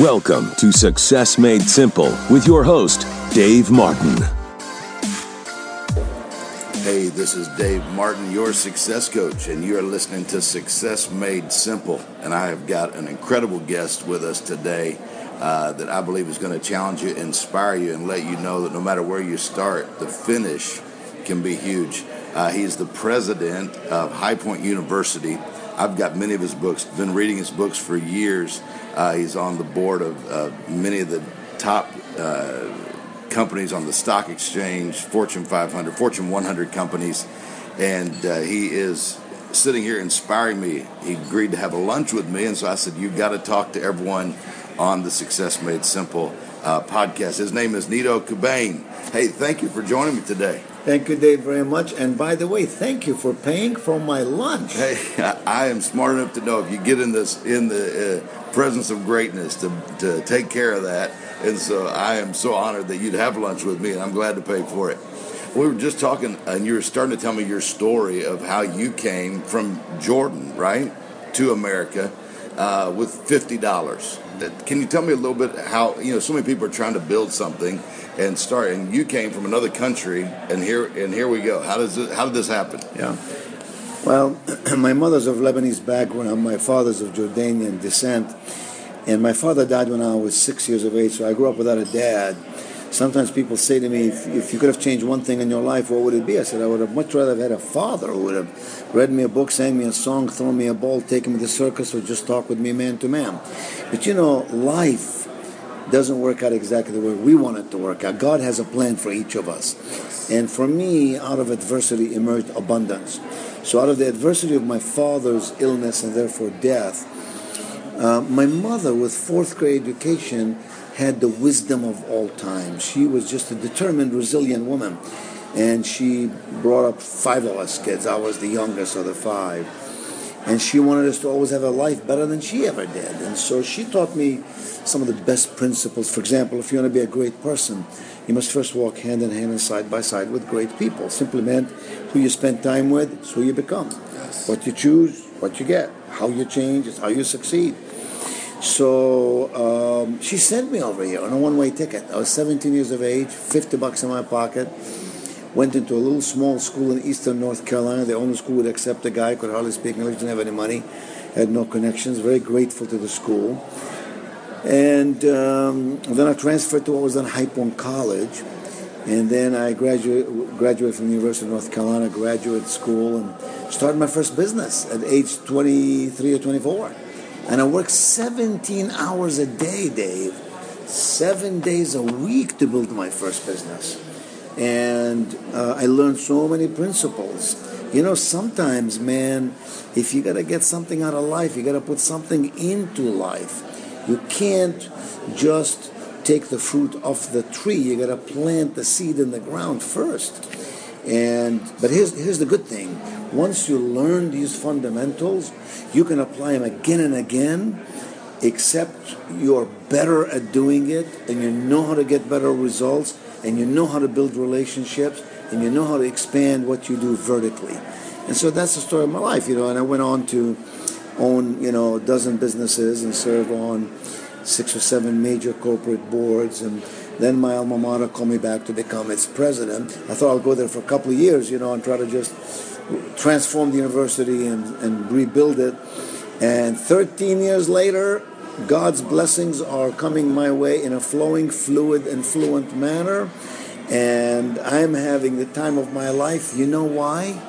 Welcome to Success Made Simple with your host, Dave Martin. Hey, this is Dave Martin, your success coach, and you are listening to Success Made Simple. And I have got an incredible guest with us today uh, that I believe is going to challenge you, inspire you, and let you know that no matter where you start, the finish can be huge. Uh, he's the president of High Point University. I've got many of his books, been reading his books for years. Uh, he's on the board of uh, many of the top uh, companies on the stock exchange, Fortune 500, Fortune 100 companies, and uh, he is sitting here inspiring me. He agreed to have a lunch with me, and so I said, "You've got to talk to everyone on the Success Made Simple uh, podcast." His name is Nido Qubein. Hey, thank you for joining me today. Thank you, Dave, very much. And by the way, thank you for paying for my lunch. Hey, I, am smart enough to know if you get in this in the uh, presence of greatness to to take care of that. And so I am so honored that you'd have lunch with me, and I'm glad to pay for it. We were just talking, and you were starting to tell me your story of how you came from Jordan, right, to America uh, with fifty dollars. Can you tell me a little bit how you know so many people are trying to build something and start, and you came from another country, and here and here we go. How does it, how did this happen? Yeah. Well, my mother's of Lebanese background. My father's of Jordanian descent, and my father died when I was six years of age. So I grew up without a dad. Sometimes people say to me, if, if, you could have changed one thing in your life, what would it be? I said, I would have much rather have had a father who would have read me a book, sang me a song, thrown me a ball, taken me to the circus, or just talk with me man to man. But you know, life doesn't work out exactly the way we want it to work out. God has a plan for each of us. And for me, out of adversity emerged abundance. So out of the adversity of my father's illness and therefore death, uh, my mother, with fourth grade education, had the wisdom of all time. She was just a determined, resilient woman. And she brought up five of us kids. I was the youngest of the five. And she wanted us to always have a life better than she ever did. And so she taught me some of the best principles. For example, if you want to be a great person, you must first walk hand in hand and side by side with great people. Simply meant who you spend time with is who you become. Yes. What you choose, what you get. How you change is how you succeed. So um, she sent me over here on a one-way ticket. I was 17 years of age, 50 bucks in my pocket. Went into a little small school in eastern North Carolina. The only school would accept a guy could hardly speak English, didn't have any money, had no connections. Very grateful to the school. And um, then I transferred to what was then Point College. And then I graduate, graduated from the University of North Carolina graduate school and started my first business at age 23 or 24. And I worked 17 hours a day, Dave, seven days a week to build my first business. And uh, I learned so many principles. You know, sometimes, man, if you got to get something out of life, you got to put something into life. You can't just take the fruit off the tree. You got to plant the seed in the ground first. And but here's here's the good thing. Once you learn these fundamentals, you can apply them again and again, except you're better at doing it and you know how to get better results and you know how to build relationships and you know how to expand what you do vertically. And so that's the story of my life, you know, and I went on to own, you know, a dozen businesses and serve on six or seven major corporate boards and then my alma mater called me back to become its president. I thought I'll go there for a couple of years, you know, and try to just transform the university and, and rebuild it. And 13 years later, God's blessings are coming my way in a flowing, fluid, and fluent manner. And I'm having the time of my life. You know why?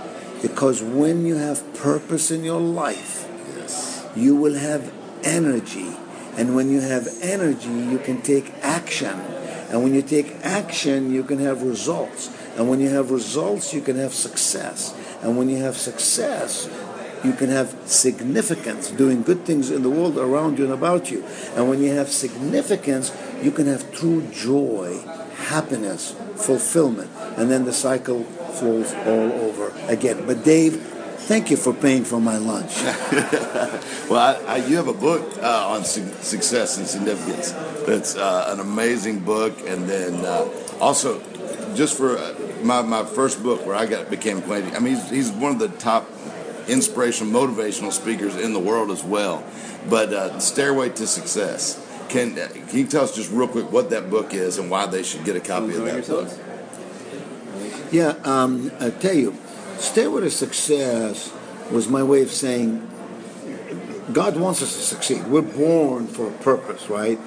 Because when you have purpose in your life, yes. you will have energy. And when you have energy, you can take action. And when you take action, you can have results. And when you have results, you can have success. And when you have success, you can have significance, doing good things in the world around you and about you. And when you have significance, you can have true joy, happiness, fulfillment. And then the cycle flows all over again. But Dave, thank you for paying for my lunch. well, I, I, you have a book uh, on su- success and significance. That's uh, an amazing book. And then uh, also, just for uh, my, my first book where I got became acquainted. I mean, he's, he's one of the top inspirational, motivational speakers in the world as well. But uh, Stairway to Success. can, can you tell us just real quick what that book is and why they should get a copy of that yourselves? book? Yeah, um, I tell you, Stairway to Success was my way of saying God wants us to succeed. We're born for a purpose, right?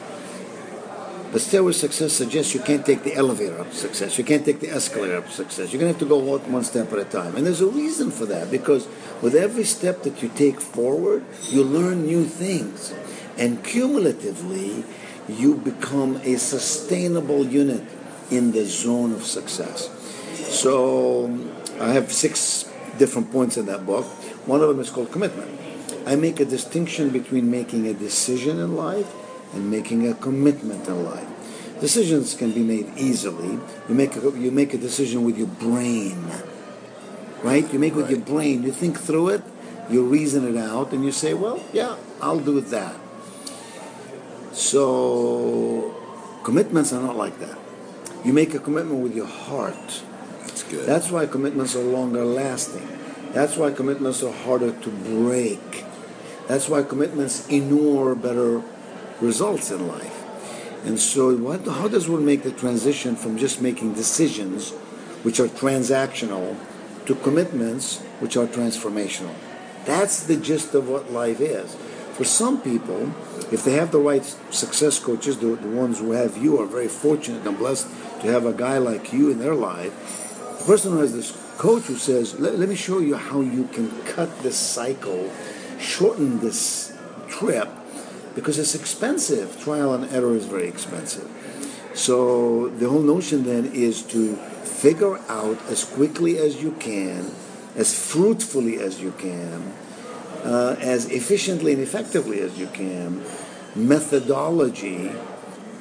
But Stairway Success suggests you can't take the elevator up success. You can't take the escalator up success. You're going to have to go one step at a time. And there's a reason for that because with every step that you take forward, you learn new things. And cumulatively, you become a sustainable unit in the zone of success. So I have six different points in that book. One of them is called commitment. I make a distinction between making a decision in life and making a commitment in life. Decisions can be made easily. You make a, you make a decision with your brain, right? You make it with your brain. You think through it, you reason it out, and you say, "Well, yeah, I'll do that." So, commitments are not like that. You make a commitment with your heart. That's good. That's why commitments are longer lasting. That's why commitments are harder to break. That's why commitments inure better results in life. And so, what, how does one make the transition from just making decisions, which are transactional, to commitments, which are transformational? That's the gist of what life is. For some people, if they have the right success coaches, the, the ones who have you are very fortunate and blessed to have a guy like you in their life. Person who has this coach who says, let, let me show you how you can cut this cycle, shorten this trip, because it's expensive. Trial and error is very expensive. So the whole notion then is to figure out as quickly as you can, as fruitfully as you can, uh, as efficiently and effectively as you can, methodology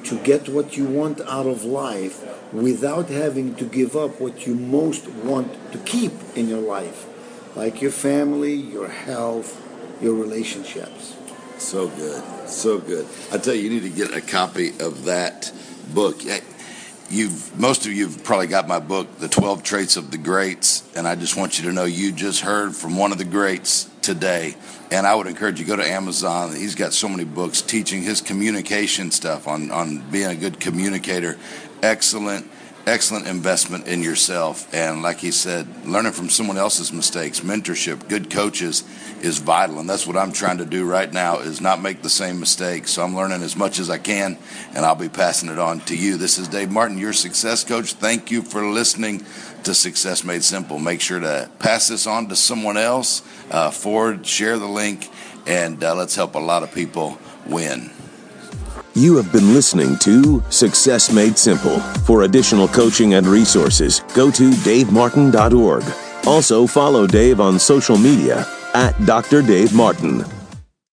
to get what you want out of life without having to give up what you most want to keep in your life, like your family, your health, your relationships. So good, so good. I tell you, you need to get a copy of that book. You've most of you've probably got my book, The Twelve Traits of the Greats, and I just want you to know you just heard from one of the greats today. And I would encourage you go to Amazon. He's got so many books teaching his communication stuff on on being a good communicator. Excellent excellent investment in yourself. And like he said, learning from someone else's mistakes, mentorship, good coaches is vital. And that's what I'm trying to do right now is not make the same mistakes. So I'm learning as much as I can and I'll be passing it on to you. This is Dave Martin, your success coach. Thank you for listening to Success Made Simple. Make sure to pass this on to someone else, uh, forward, share the link, and uh, let's help a lot of people win. You have been listening to Success Made Simple. For additional coaching and resources, go to davemartin.org. Also, follow Dave on social media at Dr. Dave Martin.